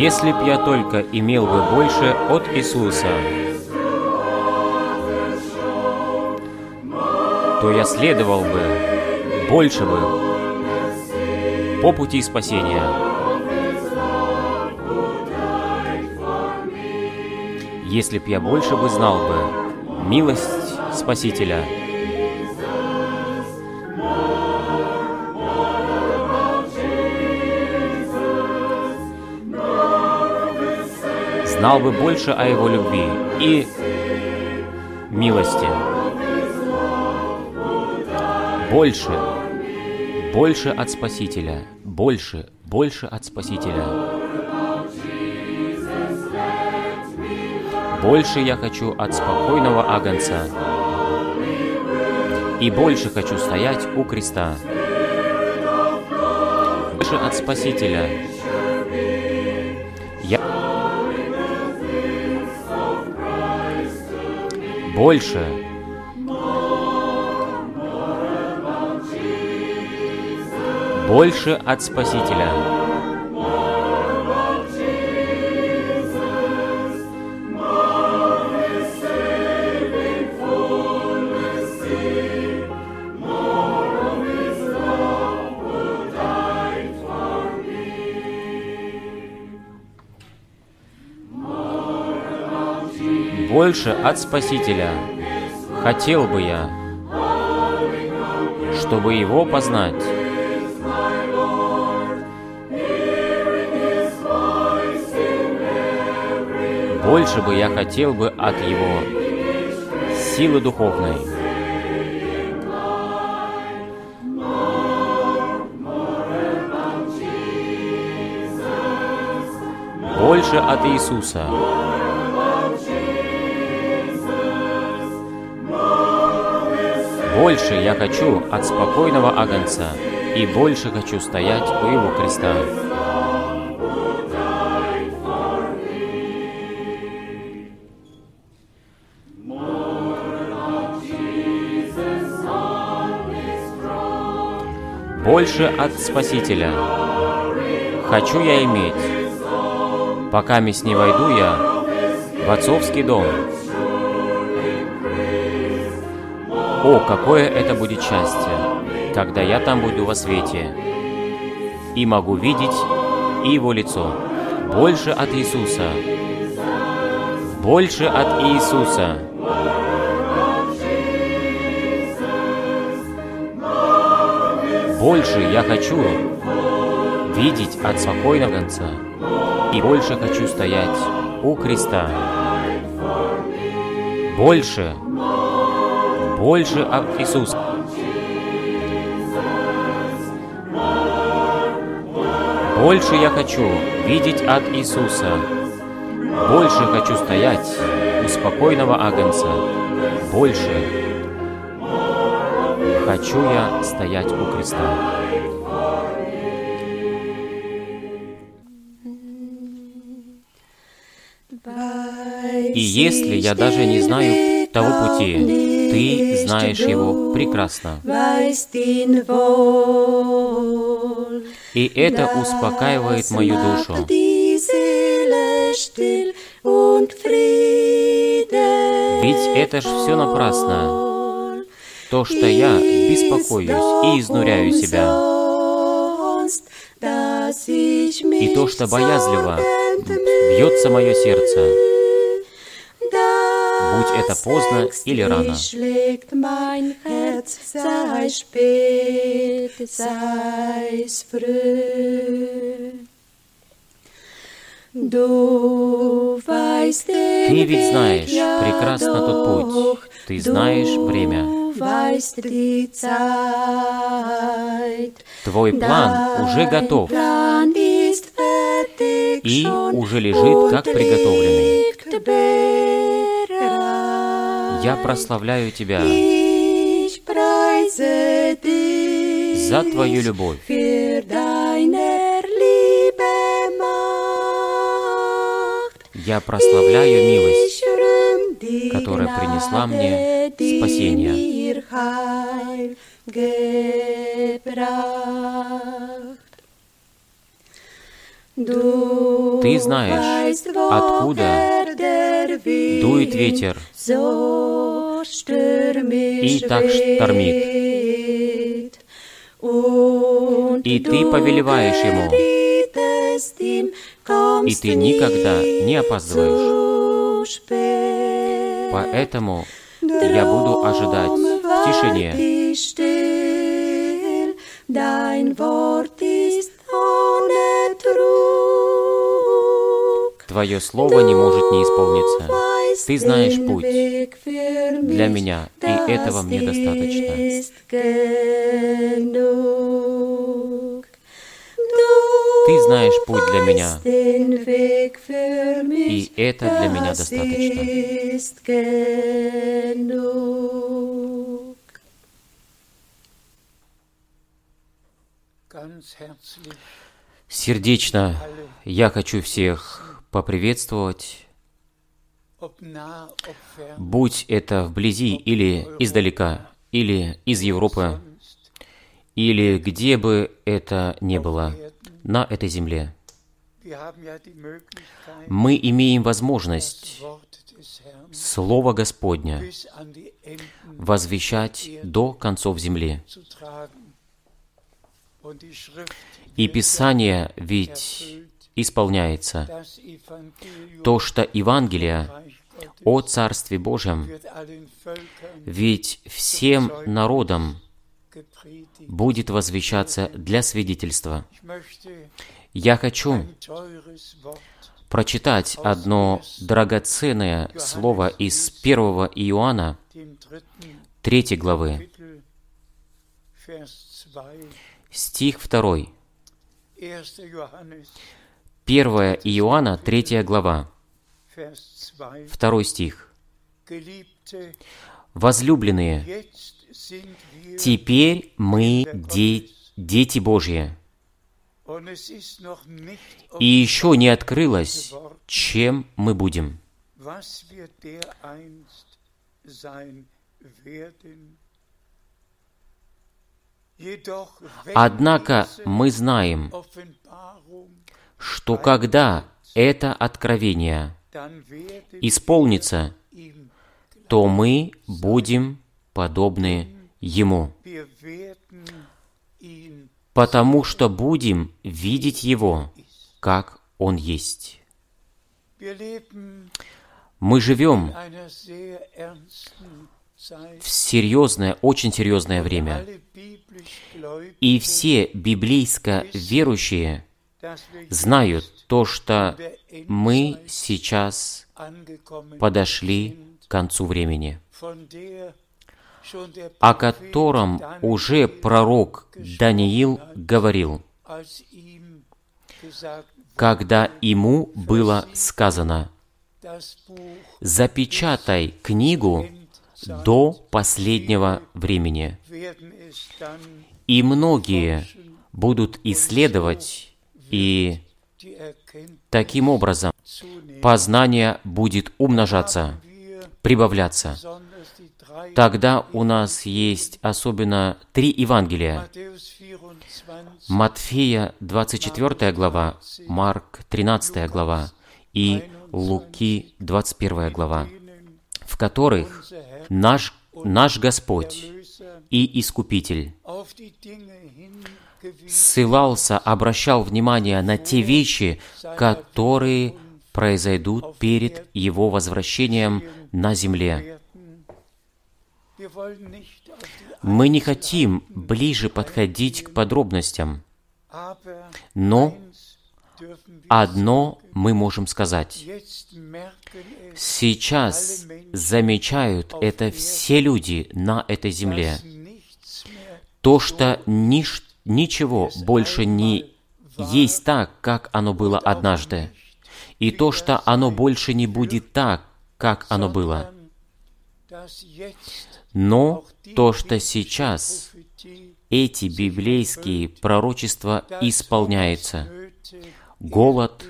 Если б я только имел бы больше от Иисуса, то я следовал бы больше бы по пути спасения. Если б я больше бы знал бы милость Спасителя – знал бы больше о Его любви и милости. Больше, больше от Спасителя, больше, больше от Спасителя. Больше я хочу от спокойного Агнца, и больше хочу стоять у креста. Больше от Спасителя, больше. Больше от Спасителя. Больше от Спасителя. Хотел бы я, чтобы Его познать. Больше бы я хотел бы от Его силы духовной. Больше от Иисуса. Больше я хочу от спокойного Агнца, и больше хочу стоять у Его креста. Больше от Спасителя. Хочу я иметь, пока с не войду я в отцовский дом, О, какое это будет счастье, когда я там буду во свете и могу видеть Его лицо. Больше от Иисуса. Больше от Иисуса. Больше я хочу видеть от спокойного конца. И больше хочу стоять у креста. Больше больше от Иисуса. Больше я хочу видеть от Иисуса. Больше хочу стоять у спокойного Агнца. Больше хочу я стоять у креста. И если я даже не знаю того пути, ты знаешь его прекрасно. И это успокаивает мою душу. Ведь это ж все напрасно. То, что я беспокоюсь и изнуряю себя. И то, что боязливо бьется мое сердце будь это поздно или рано. Ты ведь знаешь прекрасно тот путь, ты знаешь время. Твой план уже готов и уже лежит как приготовленный. Я прославляю Тебя за Твою любовь. Я прославляю милость, которая принесла мне спасение. Du Ты знаешь, откуда дует ветер и так штормит. И ты повелеваешь ему, и ты никогда не опаздываешь. Поэтому я буду ожидать в тишине. Твое слово не может не исполниться. Ты знаешь путь. для меня, и этого мне достаточно. Ты знаешь путь для меня, и это для меня достаточно. Сердечно я хочу всех поприветствовать, будь это вблизи или издалека, или из Европы, или где бы это ни было на этой земле. Мы имеем возможность Слово Господня возвещать до концов земли. И Писание ведь исполняется. То, что Евангелие о Царстве Божьем, ведь всем народам будет возвещаться для свидетельства. Я хочу прочитать одно драгоценное слово из 1 Иоанна, 3 главы, стих 2. 1 Иоанна, 3 глава, 2 стих. «Возлюбленные, теперь мы де дети Божьи, и еще не открылось, чем мы будем. Однако мы знаем, что когда это откровение исполнится, то мы будем подобны Ему, потому что будем видеть Его, как Он есть. Мы живем в серьезное, очень серьезное время. И все библейско верующие знают то, что мы сейчас подошли к концу времени, о котором уже пророк Даниил говорил, когда ему было сказано, «Запечатай книгу до последнего времени, и многие будут исследовать, и таким образом познание будет умножаться, прибавляться. Тогда у нас есть особенно три Евангелия. Матфея 24 глава, Марк 13 глава и Луки 21 глава, в которых наш, наш Господь и Искупитель ссылался, обращал внимание на те вещи, которые произойдут перед Его возвращением на земле. Мы не хотим ближе подходить к подробностям, но одно мы можем сказать. Сейчас замечают это все люди на этой земле. То, что нич ничего больше не есть так, как оно было однажды. И то, что оно больше не будет так, как оно было. Но то, что сейчас эти библейские пророчества исполняются. Голод,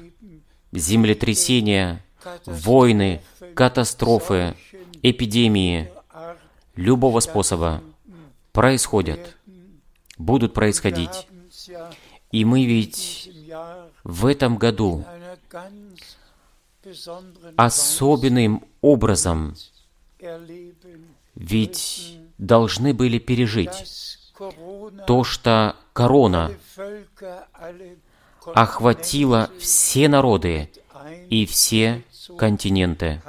землетрясения, войны, катастрофы, эпидемии любого способа происходят, будут происходить. И мы ведь в этом году особенным образом ведь должны были пережить то, что корона охватила все народы и все континенты.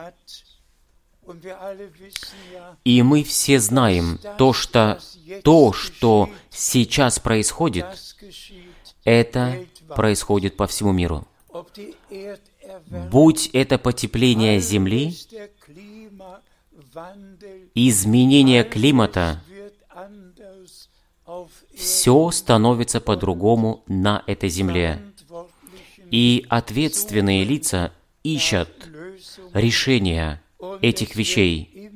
И мы все знаем то, что то, что сейчас происходит, это происходит по всему миру. Будь это потепление Земли, изменение климата, все становится по-другому на этой земле. И ответственные лица ищут решения этих вещей.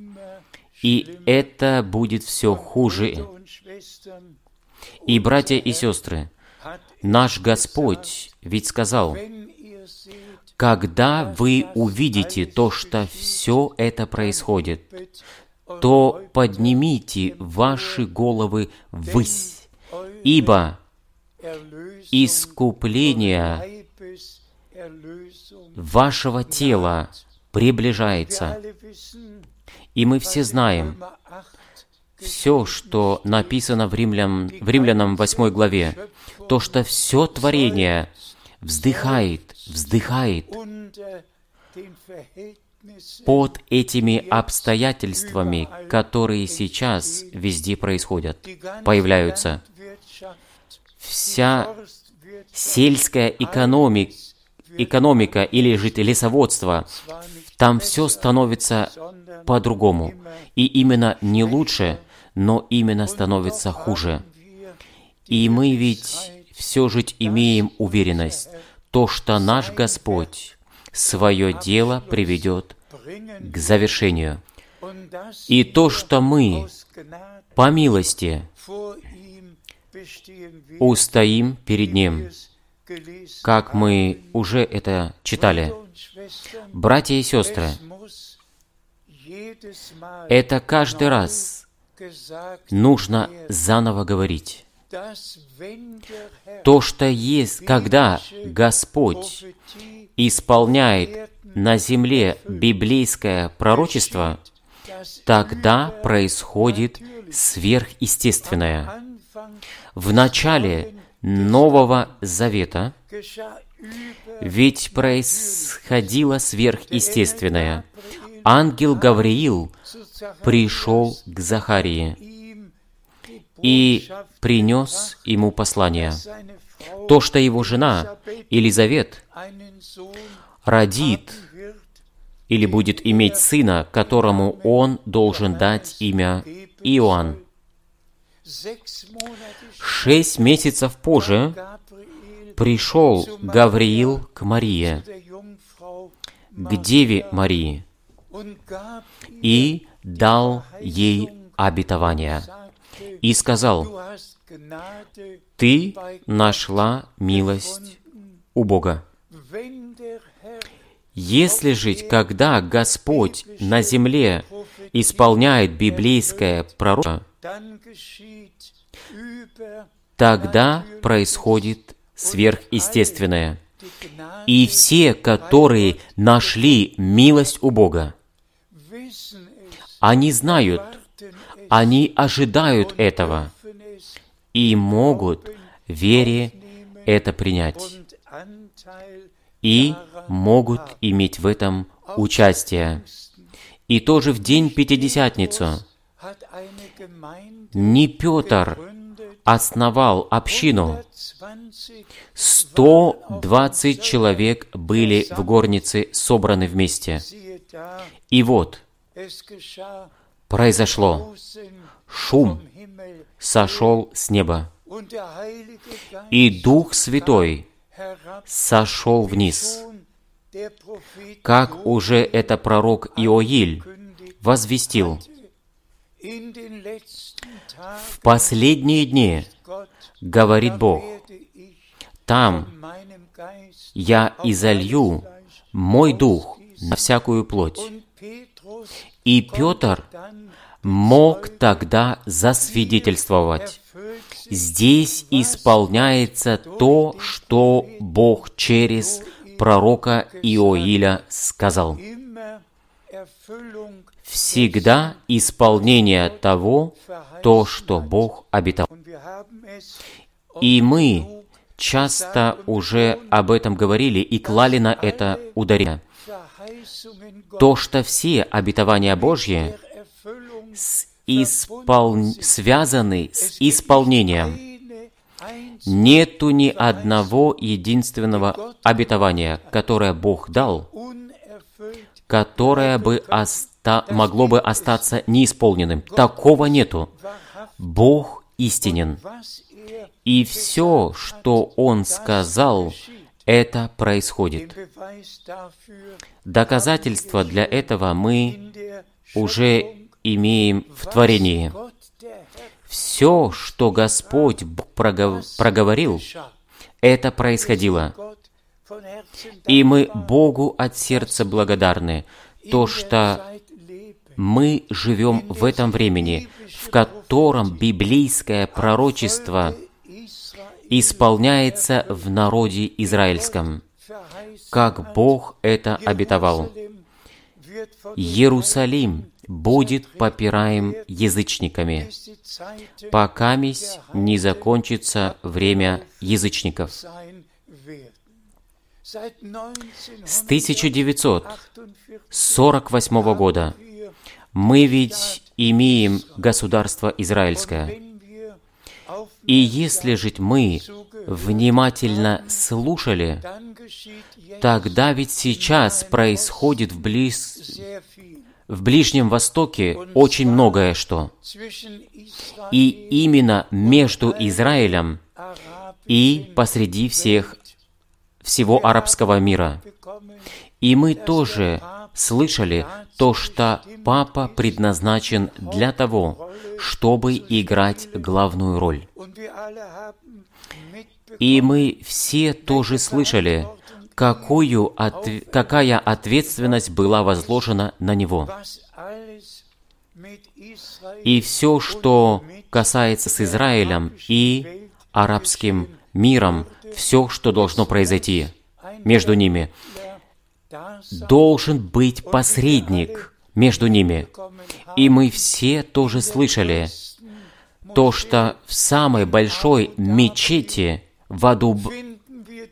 И это будет все хуже. И, братья и сестры, наш Господь ведь сказал, когда вы увидите то, что все это происходит, то поднимите ваши головы ввысь, ибо искупление вашего тела приближается. И мы все знаем, все, что написано в, Римлян, в Римлянам 8 главе, то, что все творение вздыхает, вздыхает под этими обстоятельствами, которые сейчас везде происходят, появляются. Вся сельская экономика, экономика или же лесоводство, там все становится по-другому. И именно не лучше, но именно становится хуже. И мы ведь все же имеем уверенность, то, что наш Господь свое дело приведет к завершению. И то, что мы по милости устоим перед Ним, как мы уже это читали. Братья и сестры, это каждый раз нужно заново говорить. То, что есть, когда Господь исполняет на земле библейское пророчество, тогда происходит сверхъестественное. В начале Нового Завета ведь происходило сверхъестественное. Ангел Гавриил пришел к Захарии и принес ему послание. То, что его жена Елизавет родит или будет иметь сына, которому он должен дать имя Иоанн. Шесть месяцев позже пришел Гавриил к Марии, к Деве Марии, и дал ей обетование, и сказал, «Ты нашла милость у Бога». Если жить, когда Господь на земле исполняет библейское пророчество, тогда происходит сверхъестественное. И все, которые нашли милость у Бога, они знают, они ожидают этого и могут вере это принять и могут иметь в этом участие. И тоже в день Пятидесятницу не Петр основал общину. 120 человек были в горнице собраны вместе. И вот, произошло, шум сошел с неба, и Дух Святой сошел вниз, как уже это пророк Иоиль возвестил. В последние дни, говорит Бог, там я изолью мой дух на всякую плоть. И Петр мог тогда засвидетельствовать. Здесь исполняется то, что Бог через пророка Иоиля сказал, «Всегда исполнение того, то, что Бог обетовал». И мы часто уже об этом говорили и клали на это ударение. То, что все обетования Божьи с испол... связаны с исполнением. Нету ни одного единственного обетования, которое Бог дал, которое бы оста... могло бы остаться неисполненным. Такого нету. Бог истинен. И все, что Он сказал, это происходит. Доказательства для этого мы уже имеем в творении. Все, что Господь проговорил, это происходило. И мы Богу от сердца благодарны, то, что мы живем в этом времени, в котором библейское пророчество исполняется в народе израильском, как Бог это обетовал. Иерусалим будет попираем язычниками, пока не закончится время язычников. С 1948 года мы ведь имеем государство израильское. И если же мы внимательно слушали, тогда ведь сейчас происходит в, близ... в Ближнем Востоке очень многое что. И именно между Израилем и посреди всех всего арабского мира. И мы тоже слышали то, что Папа предназначен для того, чтобы играть главную роль. И мы все тоже слышали, какую отв... какая ответственность была возложена на него. И все, что касается с Израилем и арабским миром, все, что должно произойти между ними, должен быть посредник между ними. И мы все тоже слышали то, что в самой большой мечети в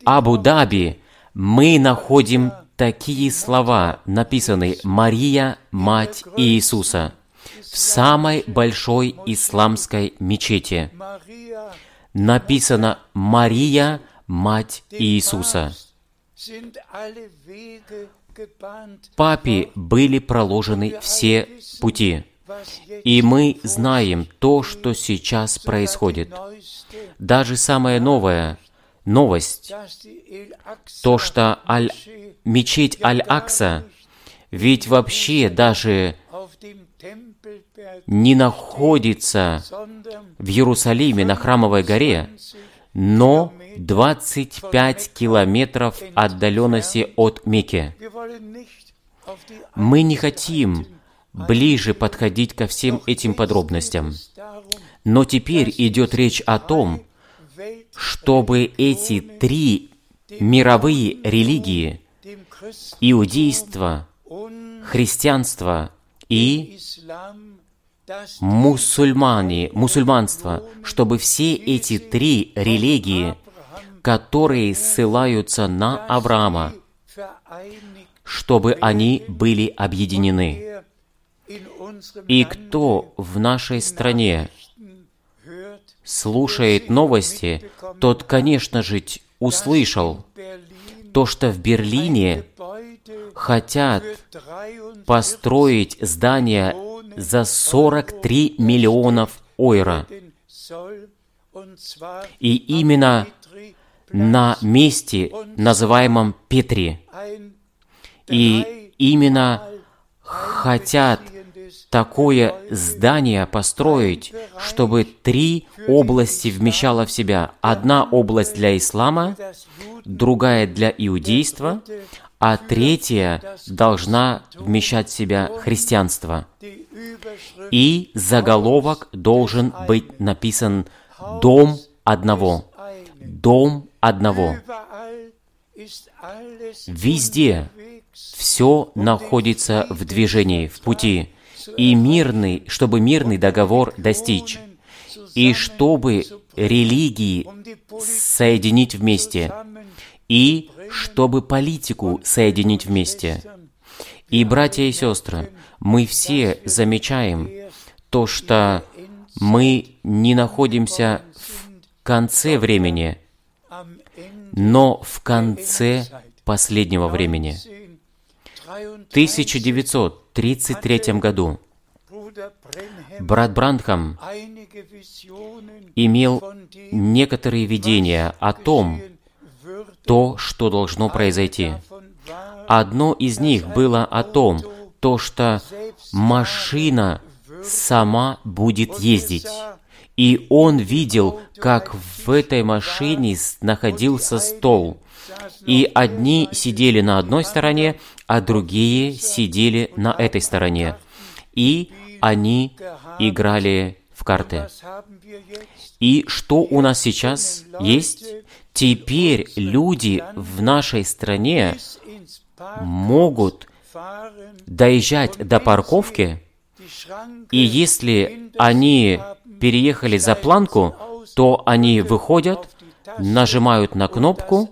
Абу-Даби мы находим такие слова, написанные «Мария, мать Иисуса» в самой большой исламской мечети. Написано «Мария, мать Иисуса». Папе были проложены все пути. И мы знаем то, что сейчас происходит. Даже самая новая новость, то, что Аль, мечеть Аль-Акса, ведь вообще даже не находится в Иерусалиме на Храмовой горе, но 25 километров отдаленности от Мекки. Мы не хотим ближе подходить ко всем этим подробностям. Но теперь идет речь о том, чтобы эти три мировые религии – иудейство, христианство и мусульмане, мусульманство, чтобы все эти три религии, которые ссылаются на Авраама, чтобы они были объединены. И кто в нашей стране слушает новости, тот, конечно же, услышал то, что в Берлине хотят построить здание за 43 миллионов ойра. И именно на месте, называемом Петри. И именно хотят такое здание построить, чтобы три области вмещало в себя. Одна область для ислама, другая для иудейства, а третья должна вмещать в себя христианство. И заголовок должен быть написан «Дом одного». Дом одного. Везде все находится в движении, в пути, и мирный, чтобы мирный договор достичь, и чтобы религии соединить вместе, и чтобы политику соединить вместе. И, братья и сестры, мы все замечаем то, что мы не находимся в конце времени, но в конце последнего времени. В 1933 году брат Брандхам имел некоторые видения о том, то, что должно произойти. Одно из них было о том, то, что машина сама будет ездить. И он видел, как в этой машине находился стол. И одни сидели на одной стороне, а другие сидели на этой стороне. И они играли в карты. И что у нас сейчас есть? Теперь люди в нашей стране могут доезжать до парковки, и если они переехали за планку, то они выходят, нажимают на кнопку,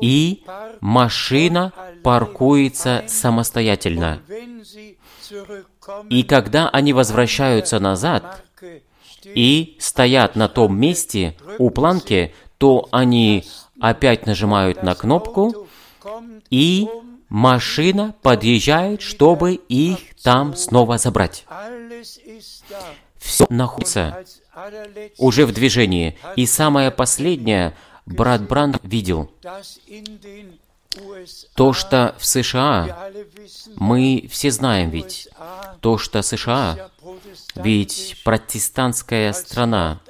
и машина паркуется самостоятельно. И когда они возвращаются назад и стоят на том месте у планки, то они опять нажимают на кнопку, и машина подъезжает, чтобы их там снова забрать. Все находится уже в движении. И самое последнее, брат Бранд видел, то, что в США, мы все знаем ведь, то, что США, ведь протестантская страна,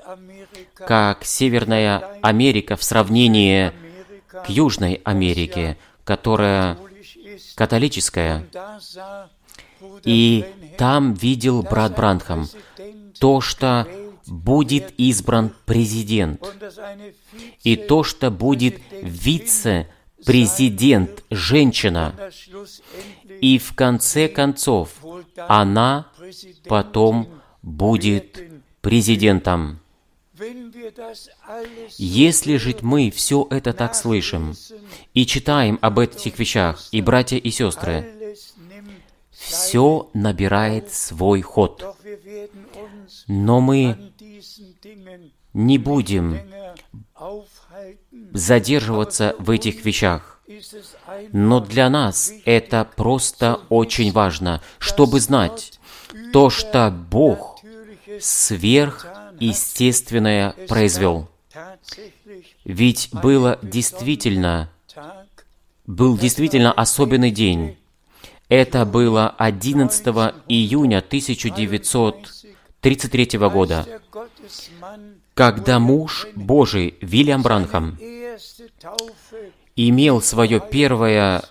как Северная Америка в сравнении к Южной Америке, которая католическая. И там видел брат Бранхам то, что будет избран президент, и то, что будет вице-президент женщина, и в конце концов она потом будет президентом. Если же мы все это так слышим и читаем об этих вещах, и братья и сестры, все набирает свой ход. Но мы не будем задерживаться в этих вещах. Но для нас это просто очень важно, чтобы знать то, что Бог сверхъестественное произвел. Ведь было действительно, был действительно особенный день. Это было 11 июня 1933 года, когда муж Божий Вильям Бранхам имел свое первое,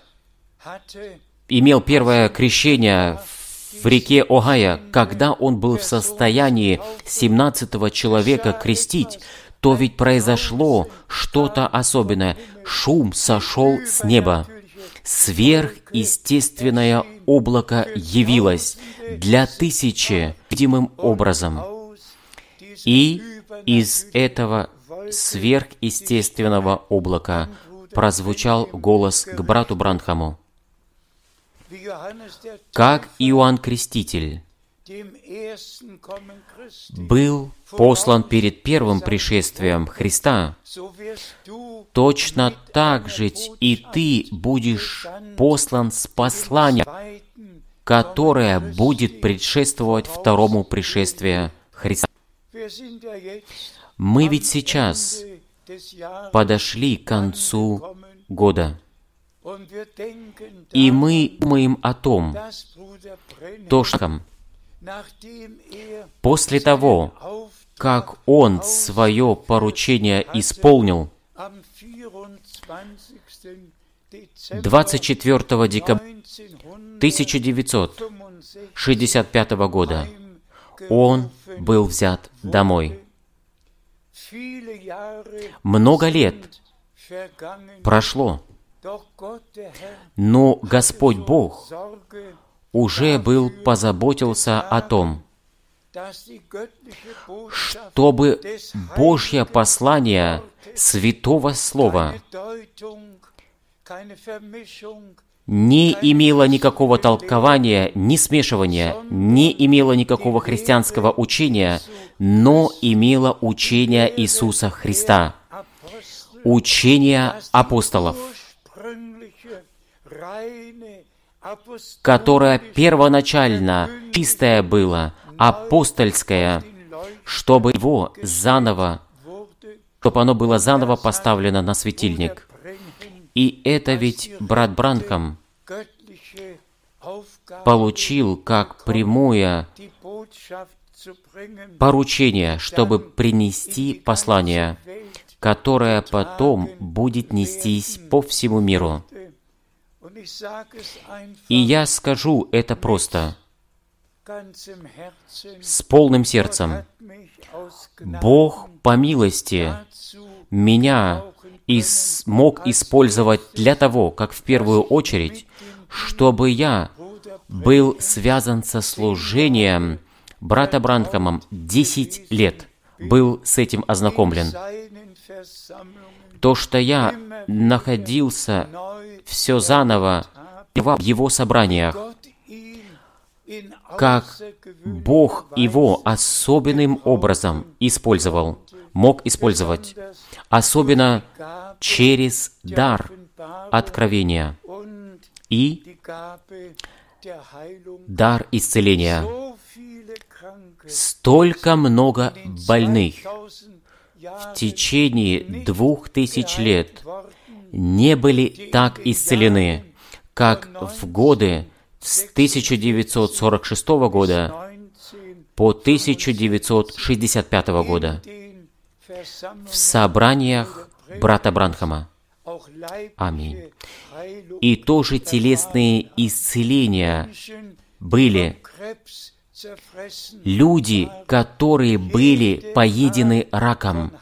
имел первое крещение в реке Огайо, когда он был в состоянии 17 человека крестить, то ведь произошло что-то особенное. Шум сошел с неба. Сверхъестественное облако явилось для тысячи видимым образом. И из этого сверхъестественного облака прозвучал голос к брату Бранхаму. Как Иоанн Креститель был послан перед первым пришествием Христа, точно так же и ты будешь послан с посланием, которое будет предшествовать второму пришествию Христа. Мы ведь сейчас подошли к концу года. И мы думаем о том, то, что после того, как он свое поручение исполнил, 24 декабря 1965 года он был взят домой. Много лет прошло, Но Господь Бог уже был позаботился о том, чтобы Божье послание Святого Слова не имело никакого толкования, ни смешивания, не имело никакого христианского учения, но имело учение Иисуса Христа, учение апостолов, которое первоначально чистое было, апостольское, чтобы его заново, чтобы оно было заново поставлено на светильник. И это ведь брат Бранхам получил как прямое поручение, чтобы принести послание, которое потом будет нестись по всему миру. И я скажу это просто, с полным сердцем. Бог по милости меня и смог использовать для того, как в первую очередь, чтобы я был связан со служением брата Бранхамом 10 лет, был с этим ознакомлен. То, что я находился все заново в его собраниях, как Бог его особенным образом использовал, мог использовать, особенно через дар откровения и дар исцеления. Столько много больных в течение двух тысяч лет не были так исцелены, как в годы с 1946 года по 1965 года в собраниях брата Бранхама. Аминь. И тоже телесные исцеления были люди, которые были поедены раком.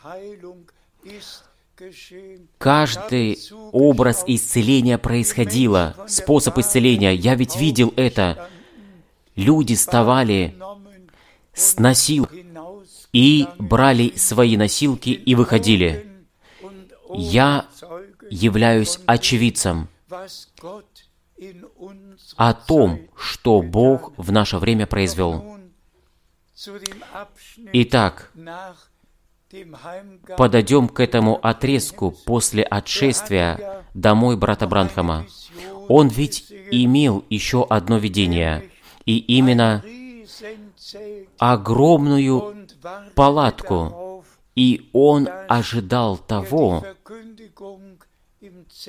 Каждый образ исцеления происходило, способ исцеления. Я ведь видел это. Люди вставали с носил и брали свои носилки и выходили. Я являюсь очевидцем о том, что Бог в наше время произвел. Итак, подойдем к этому отрезку после отшествия домой брата Бранхама. Он ведь имел еще одно видение, и именно огромную палатку, и он ожидал того,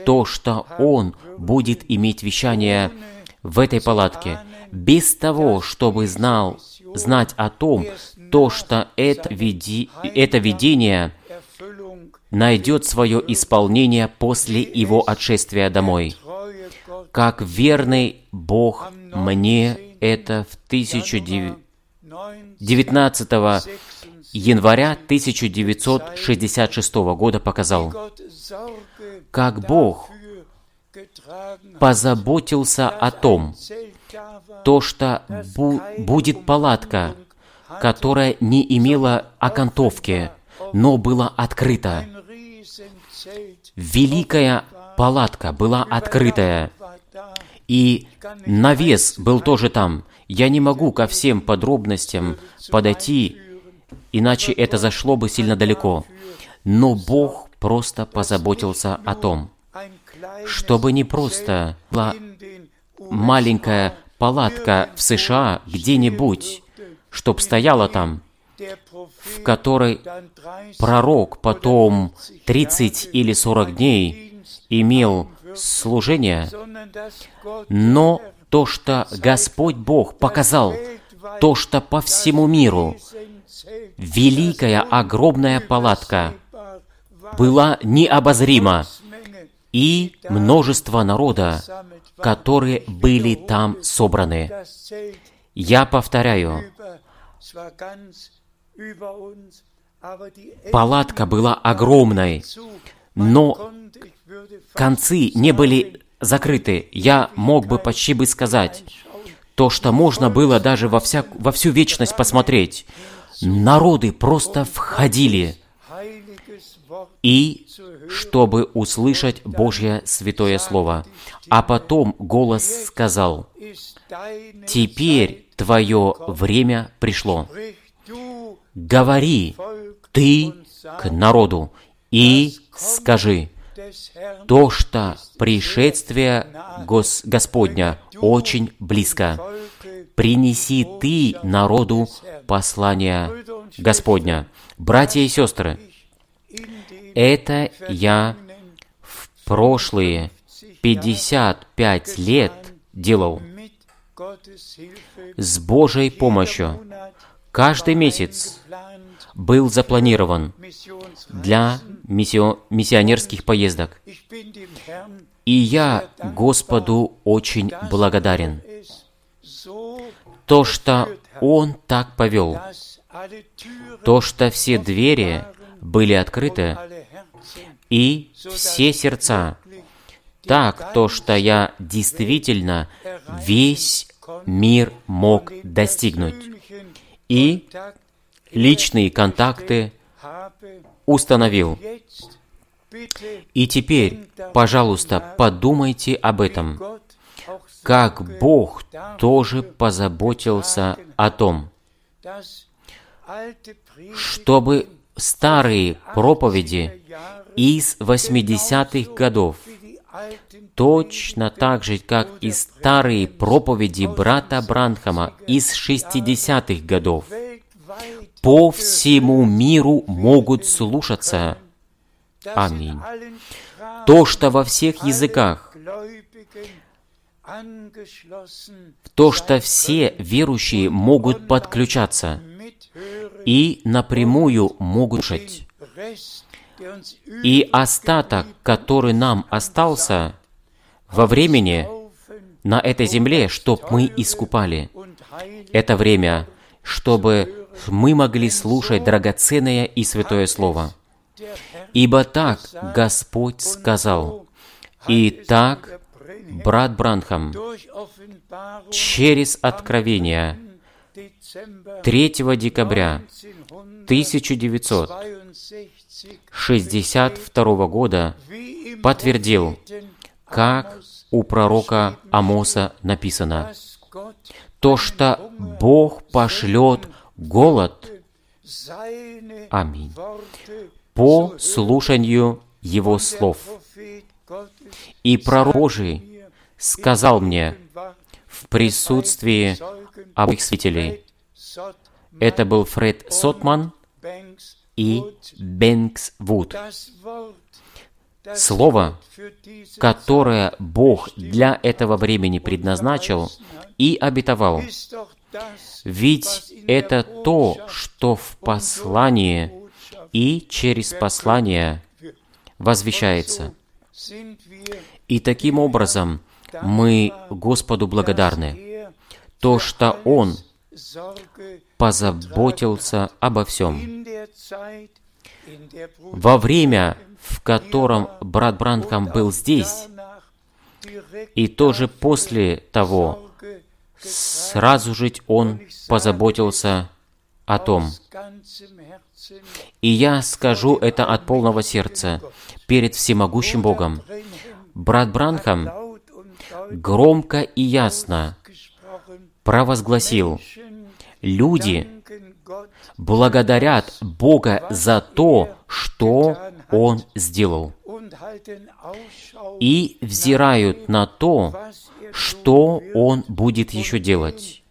то, что он будет иметь вещание в этой палатке, без того, чтобы знал, знать о том, то, что это, види, это видение найдет свое исполнение после его отшествия домой. Как верный Бог мне это в 19 января 1966 года показал, как Бог позаботился о том, то, что бу будет палатка, которая не имела окантовки, но была открыта. Великая палатка была открытая, и навес был тоже там. Я не могу ко всем подробностям подойти, иначе это зашло бы сильно далеко. Но Бог просто позаботился о том, чтобы не просто была маленькая палатка в США где-нибудь, чтоб стояла там, в которой пророк потом 30 или 40 дней имел служение, но то, что Господь Бог показал, то, что по всему миру великая огромная палатка была необозрима, и множество народа, которые были там собраны. Я повторяю, палатка была огромной, но концы не были закрыты. Я мог бы почти бы сказать, то, что можно было даже во, вся, во всю вечность посмотреть. Народы просто входили, и чтобы услышать Божье Святое Слово. А потом голос сказал, «Теперь твое время пришло. Говори ты к народу и скажи, то, что пришествие Гос Господня очень близко. Принеси ты народу послание Господня. Братья и сестры, это я в прошлые 55 лет делал с Божьей помощью. Каждый месяц был запланирован для миссионерских поездок. И я Господу очень благодарен. То, что Он так повел, то, что все двери были открыты, и все сердца, так, то, что я действительно весь мир мог достигнуть. И личные контакты установил. И теперь, пожалуйста, подумайте об этом, как Бог тоже позаботился о том, чтобы старые проповеди из 80-х годов, точно так же, как и старые проповеди брата Бранхама из 60-х годов, по всему миру могут слушаться. Аминь. То, что во всех языках, то, что все верующие могут подключаться и напрямую могут жить. И остаток, который нам остался во времени на этой земле, чтобы мы искупали это время, чтобы мы могли слушать драгоценное и святое Слово. Ибо так Господь сказал, и так брат Бранхам через откровение 3 декабря 1962 года подтвердил, как у пророка Амоса написано, то, что Бог пошлет голод. Аминь. По слушанию Его слов. И пророк Божий сказал мне в присутствии обоих свидетелей, это был Фред Сотман и Бенкс Вуд. Слово, которое Бог для этого времени предназначил и обетовал, ведь это то, что в послании и через послание возвещается. И таким образом мы Господу благодарны, то, что Он позаботился обо всем. Во время, в котором брат Бранхам был здесь, и тоже после того, сразу же он позаботился о том. И я скажу это от полного сердца перед всемогущим Богом. Брат Бранхам громко и ясно провозгласил, люди благодарят Бога за то, что Он сделал, и взирают на то, что Он будет еще делать,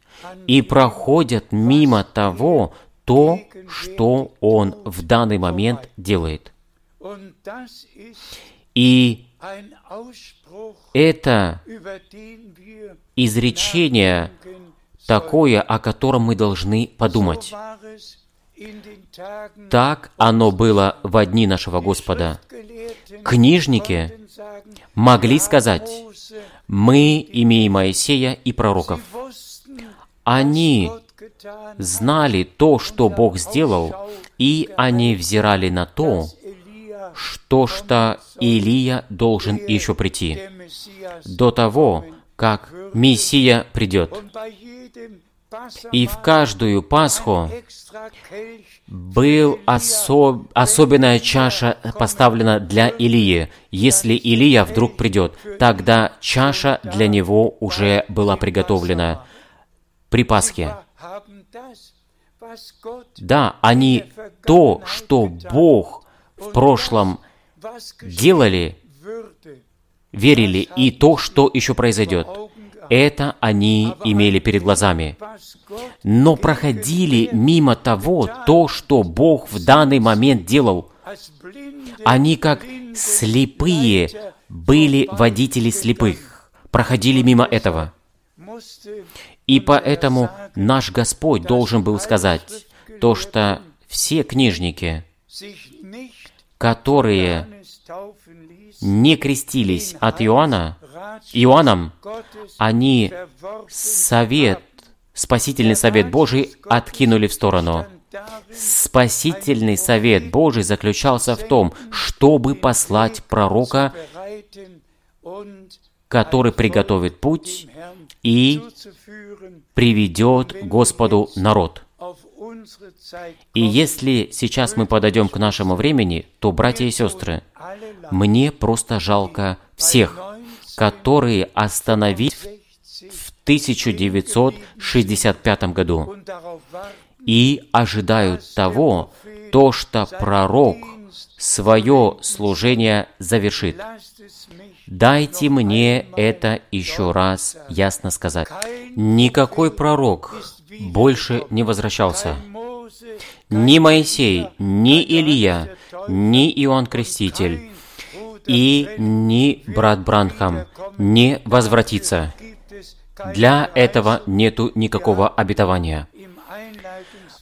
и проходят мимо того, то, что Он в данный момент делает. И это изречение такое, о котором мы должны подумать. Так оно было в дни нашего Господа. Книжники могли сказать, мы имеем Моисея и пророков. Они знали то, что Бог сделал, и они взирали на то, то, что Илия должен еще прийти, до того, как Мессия придет. И в каждую Пасху был особ... особенная чаша поставлена для Илии. Если Илия вдруг придет, тогда чаша для него уже была приготовлена при Пасхе. Да, они то, что Бог в прошлом делали, верили, и то, что еще произойдет. Это они имели перед глазами. Но проходили мимо того, то, что Бог в данный момент делал. Они как слепые были водители слепых, проходили мимо этого. И поэтому наш Господь должен был сказать то, что все книжники, которые не крестились от Иоанна, Иоанном, они совет, спасительный совет Божий откинули в сторону. Спасительный совет Божий заключался в том, чтобы послать пророка, который приготовит путь и приведет Господу народ. И если сейчас мы подойдем к нашему времени, то, братья и сестры, мне просто жалко всех, которые остановились в 1965 году и ожидают того, то, что пророк свое служение завершит. Дайте мне это еще раз ясно сказать. Никакой пророк больше не возвращался. Ни Моисей, ни Илья, ни Иоанн Креститель и ни брат Бранхам не возвратится. Для этого нету никакого обетования.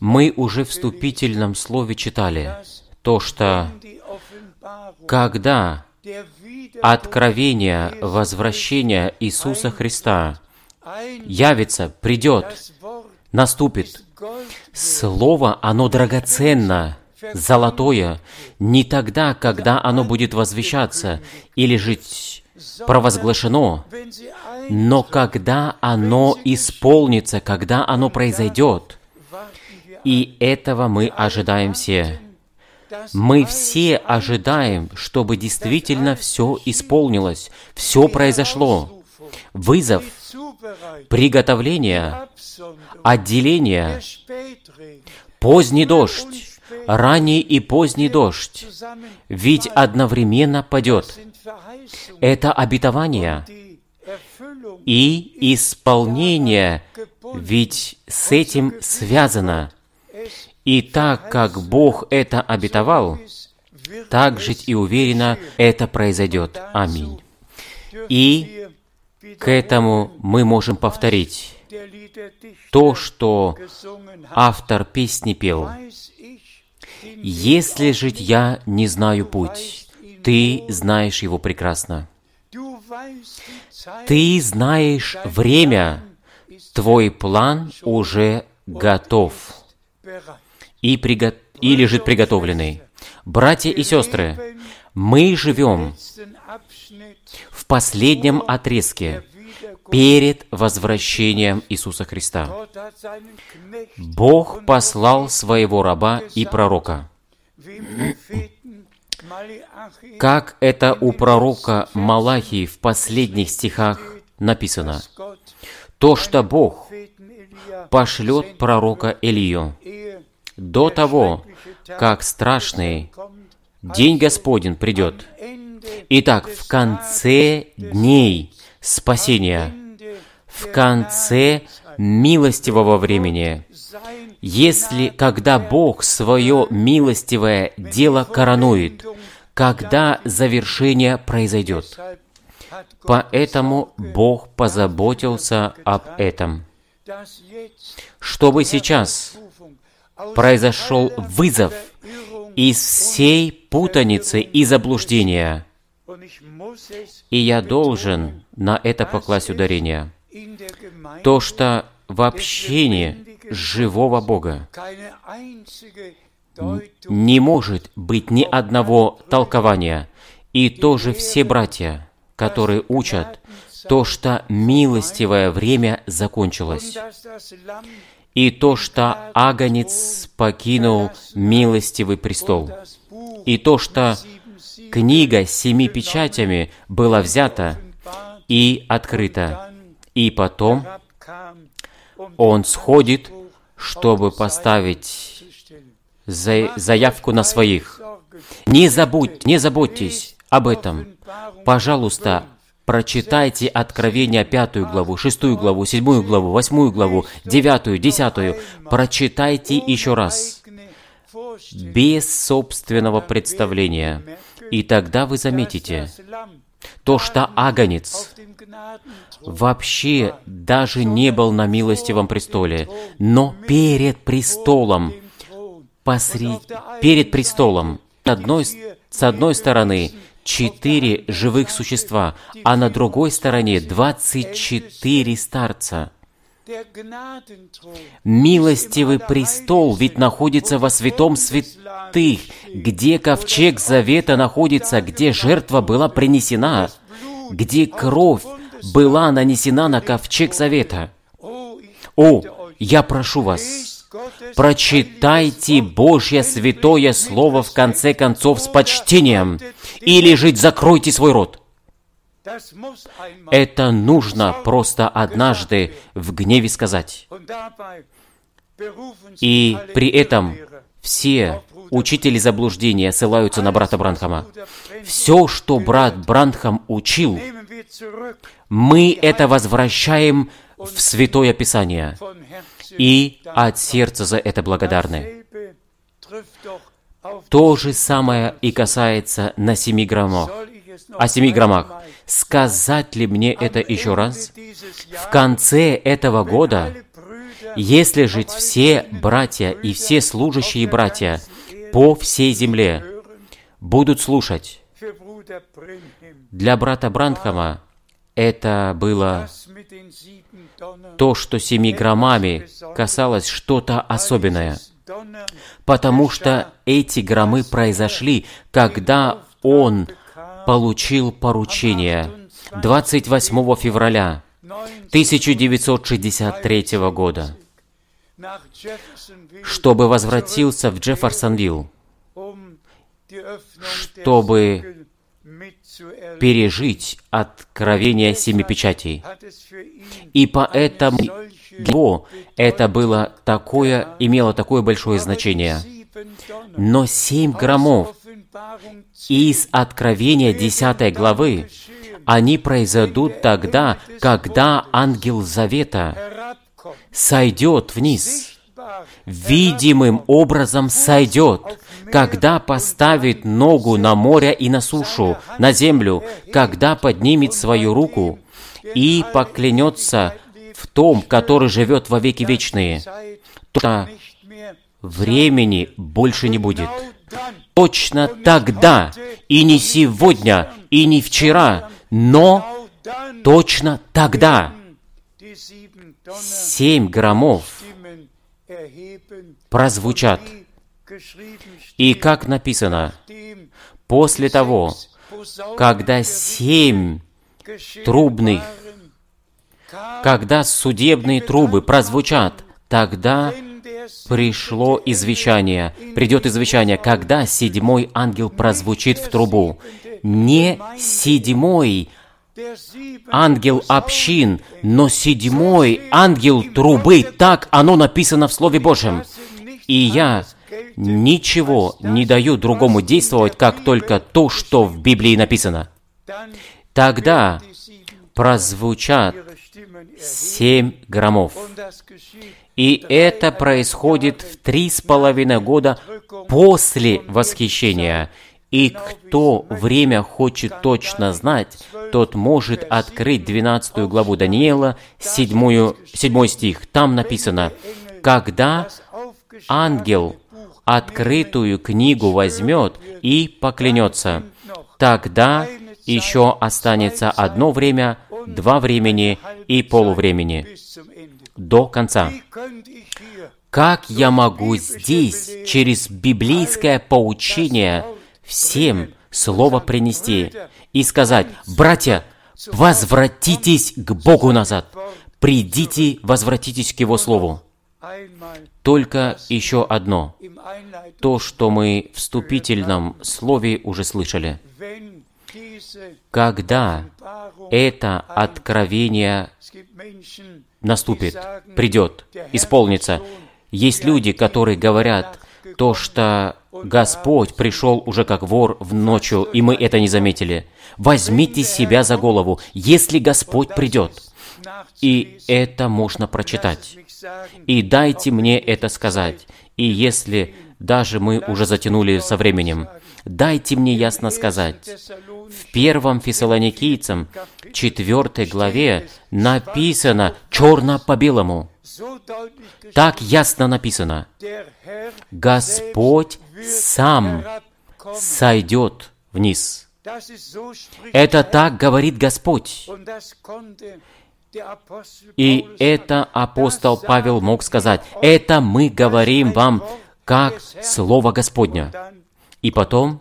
Мы уже в вступительном слове читали то, что когда откровение возвращения Иисуса Христа явится, придет, наступит, Слово, оно драгоценно, золотое, не тогда, когда оно будет возвещаться или жить провозглашено, но когда оно исполнится, когда оно произойдет. И этого мы ожидаем все. Мы все ожидаем, чтобы действительно все исполнилось, все произошло. Вызов, приготовление, отделение, поздний дождь, ранний и поздний дождь, ведь одновременно падет. Это обетование и исполнение, ведь с этим связано. И так как Бог это обетовал, так жить и уверенно это произойдет. Аминь. И к этому мы можем повторить то, что автор песни пел. «Если жить я не знаю путь, ты знаешь его прекрасно. Ты знаешь время, твой план уже готов и, приго... и лежит приготовленный. Братья и сестры, мы живем в последнем отрезке перед возвращением Иисуса Христа. Бог послал своего раба и пророка. Как это у пророка Малахии в последних стихах написано, то, что Бог пошлет пророка Илью до того, как страшный день Господень придет. Итак, в конце дней спасения, в конце милостивого времени, если, когда Бог свое милостивое дело коронует, когда завершение произойдет. Поэтому Бог позаботился об этом. Чтобы сейчас произошел вызов из всей путаницы и заблуждения. И я должен на это покласть ударение. То, что в общении живого Бога не может быть ни одного толкования. И тоже все братья, которые учат, то, что милостивое время закончилось, и то, что Агонец покинул милостивый престол, и то, что книга с семи печатями была взята и открыта, и потом он сходит, чтобы поставить заявку на своих. Не забудь, не заботьтесь об этом. Пожалуйста, Прочитайте Откровение пятую главу, шестую главу, седьмую главу, восьмую главу, девятую, десятую. Прочитайте еще раз. Без собственного представления. И тогда вы заметите, то, что Агонец вообще даже не был на милостивом престоле, но перед престолом, посред... перед престолом, одной, с одной стороны, четыре живых существа, а на другой стороне двадцать четыре старца. Милостивый престол ведь находится во святом святых, где ковчег завета находится, где жертва была принесена, где кровь была нанесена на ковчег завета. О, я прошу вас, Прочитайте Божье святое Слово в конце концов с почтением, или жить закройте свой рот. Это нужно просто однажды в гневе сказать. И при этом все учители заблуждения ссылаются на брата Бранхама. Все, что брат Бранхам учил, мы это возвращаем в Святое Писание и от сердца за это благодарны. То же самое и касается на семи граммах. О семи граммах. Сказать ли мне это еще раз? В конце этого года, если жить все братья и все служащие братья по всей земле будут слушать, для брата Бранхама это было то, что семи громами касалось что-то особенное, потому что эти громы произошли, когда он получил поручение 28 февраля 1963 года, чтобы возвратился в Джефферсонвилл, чтобы пережить откровение семи печатей. И поэтому для него это было такое, имело такое большое значение. Но семь громов из Откровения 10 главы, они произойдут тогда, когда ангел Завета сойдет вниз, видимым образом сойдет, когда поставит ногу на море и на сушу, на землю, когда поднимет свою руку и поклянется в том, который живет во веки вечные, то времени больше не будет. Точно тогда, и не сегодня, и не вчера, но точно тогда. Семь громов прозвучат – и как написано, после того, когда семь трубных, когда судебные трубы прозвучат, тогда пришло извещание, придет извещание, когда седьмой ангел прозвучит в трубу. Не седьмой ангел общин, но седьмой ангел трубы, так оно написано в Слове Божьем. И я ничего не даю другому действовать, как только то, что в Библии написано. Тогда прозвучат семь громов. И это происходит в три с половиной года после восхищения. И кто время хочет точно знать, тот может открыть 12 главу Даниила, 7, 7 стих. Там написано, «Когда ангел открытую книгу возьмет и поклянется. Тогда еще останется одно время, два времени и полувремени до конца. Как я могу здесь, через библейское поучение, всем слово принести и сказать, «Братья, возвратитесь к Богу назад, придите, возвратитесь к Его Слову». Только еще одно, то, что мы в вступительном слове уже слышали. Когда это откровение наступит, придет, исполнится, есть люди, которые говорят то, что Господь пришел уже как вор в ночью, и мы это не заметили. Возьмите себя за голову, если Господь придет. И это можно прочитать. И дайте мне это сказать. И если даже мы уже затянули со временем, дайте мне ясно сказать. В первом Фессалоникийцам, четвертой главе, написано черно по белому. Так ясно написано. Господь сам сойдет вниз. Это так говорит Господь. И это апостол Павел мог сказать, это мы говорим вам как Слово Господня. И потом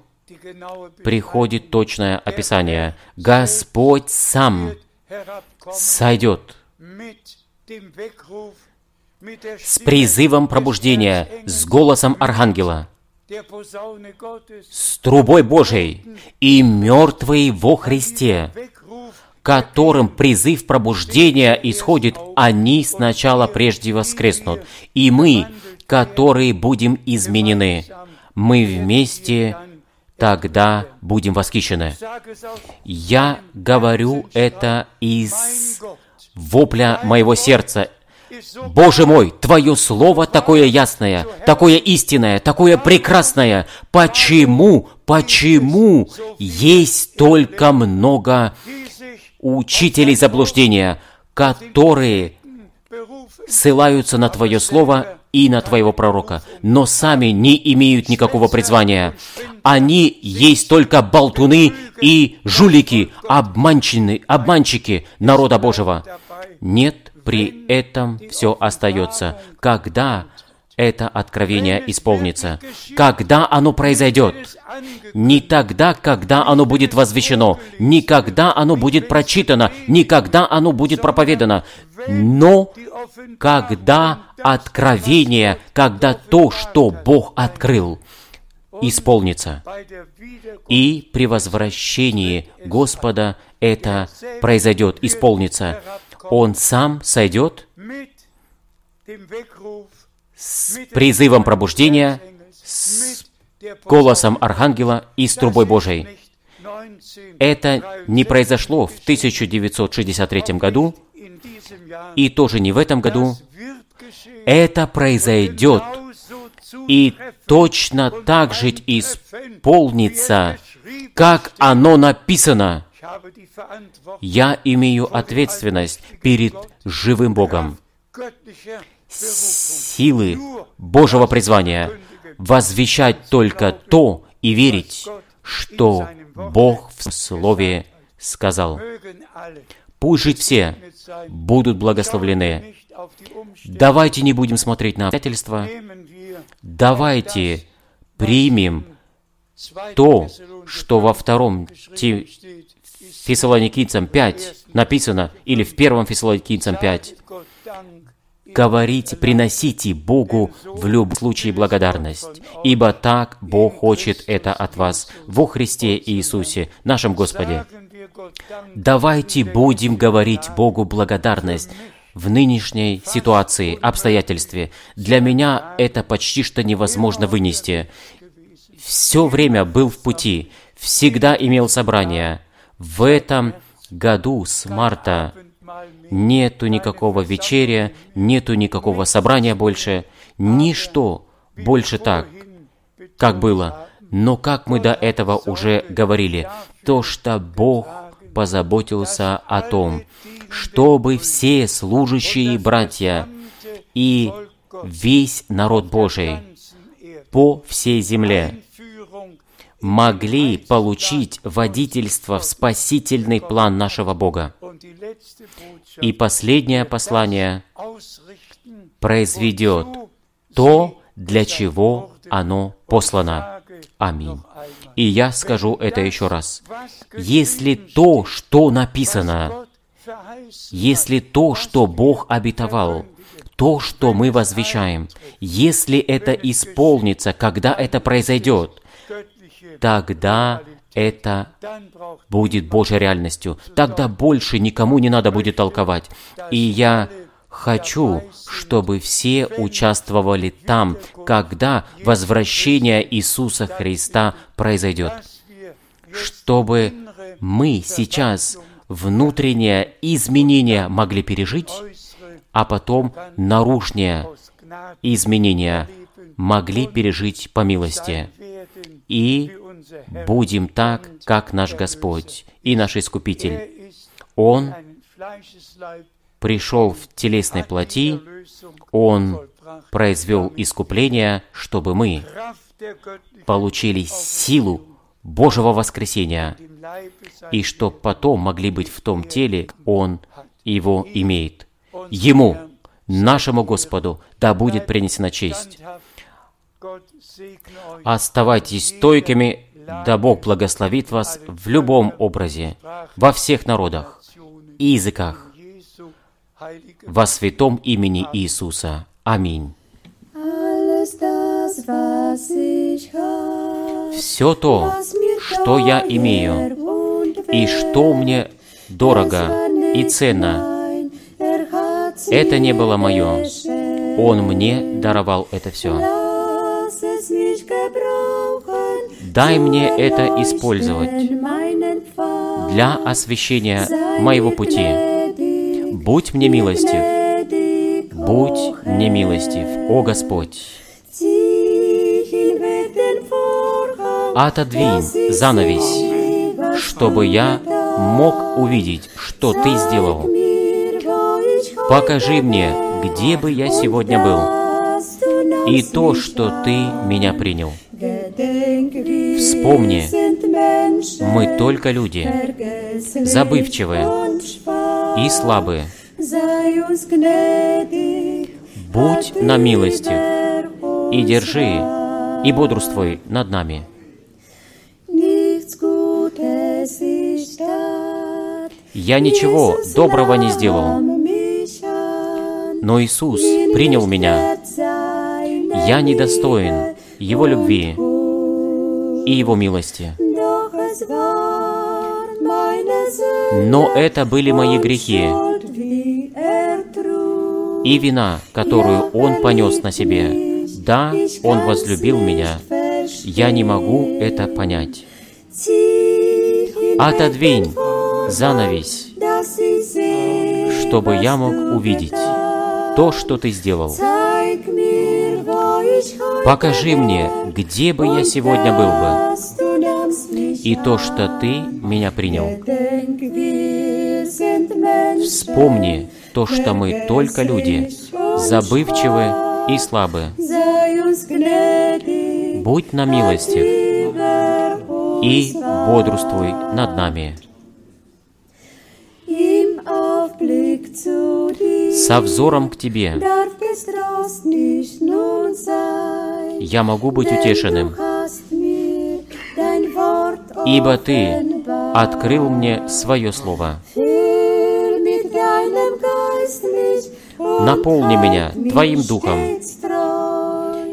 приходит точное описание. Господь сам сойдет с призывом пробуждения, с голосом архангела, с трубой Божией и мертвые во Христе, которым призыв пробуждения исходит, они сначала прежде воскреснут. И мы, которые будем изменены, мы вместе тогда будем восхищены. Я говорю это из вопля моего сердца. Боже мой, Твое Слово такое ясное, такое истинное, такое прекрасное. Почему, почему есть только много учителей заблуждения, которые ссылаются на Твое Слово и на Твоего пророка, но сами не имеют никакого призвания. Они есть только болтуны и жулики, обманчины, обманщики народа Божьего. Нет, при этом все остается. Когда это откровение исполнится. Когда оно произойдет? Не тогда, когда оно будет возвещено, не когда оно будет прочитано, не когда оно будет проповедано, но когда откровение, когда то, что Бог открыл, исполнится. И при возвращении Господа это произойдет, исполнится. Он сам сойдет с призывом пробуждения, с голосом Архангела и с трубой Божией. Это не произошло в 1963 году, и тоже не в этом году. Это произойдет, и точно так же исполнится, как оно написано. Я имею ответственность перед живым Богом силы Божьего призвания возвещать только то и верить, что Бог в Слове сказал. Пусть жить все будут благословлены. Давайте не будем смотреть на обстоятельства. Давайте примем то, что во втором Фессалоникийцам 5 написано, или в первом Фессалоникийцам 5, говорите, приносите Богу в любом случае благодарность, ибо так Бог хочет это от вас во Христе Иисусе, нашем Господе. Давайте будем говорить Богу благодарность в нынешней ситуации, обстоятельстве. Для меня это почти что невозможно вынести. Все время был в пути, всегда имел собрания. В этом году с марта нету никакого вечеря, нету никакого собрания больше, ничто больше так, как было. Но как мы до этого уже говорили, то, что Бог позаботился о том, чтобы все служащие братья и весь народ Божий по всей земле могли получить водительство в спасительный план нашего Бога. И последнее послание произведет то, для чего оно послано. Аминь. И я скажу это еще раз. Если то, что написано, если то, что Бог обетовал, то, что мы возвещаем, если это исполнится, когда это произойдет, тогда это будет Божьей реальностью. Тогда больше никому не надо будет толковать. И я хочу, чтобы все участвовали там, когда возвращение Иисуса Христа произойдет. Чтобы мы сейчас внутреннее изменение могли пережить, а потом наружнее изменения могли пережить по милости. И будем так, как наш Господь и наш Искупитель. Он пришел в телесной плоти, Он произвел искупление, чтобы мы получили силу Божьего воскресения, и что потом могли быть в том теле, Он его имеет. Ему, нашему Господу, да будет принесена честь. Оставайтесь стойкими, да Бог благословит вас в любом образе, во всех народах и языках, во святом имени Иисуса. Аминь. Все то, что я имею, и что мне дорого и ценно, это не было мое. Он мне даровал это все. Дай мне это использовать для освещения моего пути. Будь мне милостив, будь мне милостив, о Господь. Отодвинь занавесь, чтобы я мог увидеть, что Ты сделал. Покажи мне, где бы я сегодня был, и то, что Ты меня принял. Вспомни, мы только люди, забывчивые и слабые. Будь на милости и держи, и бодрствуй над нами. Я ничего доброго не сделал, но Иисус принял меня. Я недостоин Его любви и Его милости. Но это были мои грехи и вина, которую Он понес на себе. Да, Он возлюбил меня. Я не могу это понять. Отодвинь занавесь, чтобы я мог увидеть то, что Ты сделал. Покажи мне, где бы я сегодня был бы, и то, что Ты меня принял. Вспомни то, что мы только люди, забывчивы и слабы. Будь на милости и бодрствуй над нами. Со взором к Тебе. Я могу быть утешенным, ибо Ты открыл мне Свое Слово. Наполни меня Твоим Духом.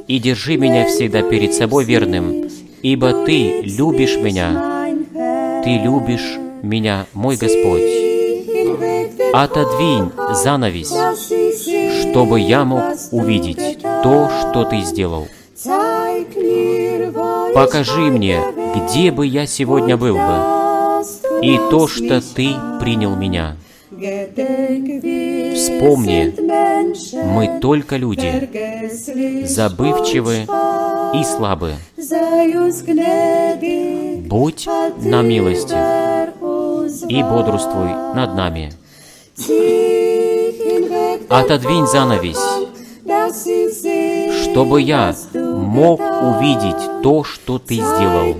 и держи меня всегда перед собой верным, ибо Ты любишь меня. Ты любишь меня, мой Господь. Отодвинь занавес, чтобы я мог увидеть то, что Ты сделал. Покажи мне, где бы я сегодня был бы, и то, что Ты принял меня. Вспомни, мы только люди, забывчивы и слабы. Будь на милости и бодрствуй над нами. Отодвинь занавесь, чтобы я мог увидеть то, что Ты сделал.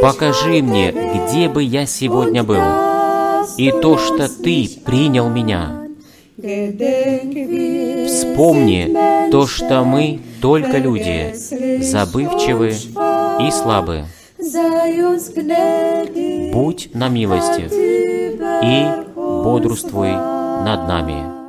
Покажи мне, где бы я сегодня был, и то, что Ты принял меня. Вспомни Помни то, что мы только люди, забывчивы и слабы. Будь на милости и бодрствуй над нами.